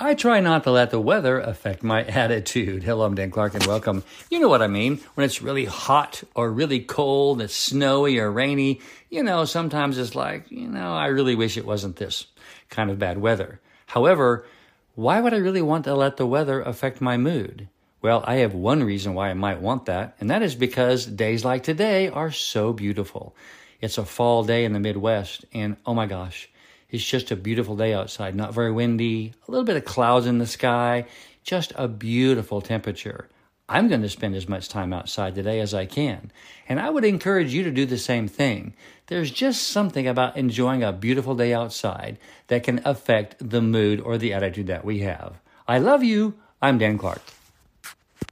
I try not to let the weather affect my attitude. Hello, I'm Dan Clark and welcome. You know what I mean. When it's really hot or really cold, it's snowy or rainy, you know, sometimes it's like, you know, I really wish it wasn't this kind of bad weather. However, why would I really want to let the weather affect my mood? Well, I have one reason why I might want that, and that is because days like today are so beautiful. It's a fall day in the Midwest, and oh my gosh, it's just a beautiful day outside. Not very windy, a little bit of clouds in the sky, just a beautiful temperature. I'm going to spend as much time outside today as I can. And I would encourage you to do the same thing. There's just something about enjoying a beautiful day outside that can affect the mood or the attitude that we have. I love you. I'm Dan Clark.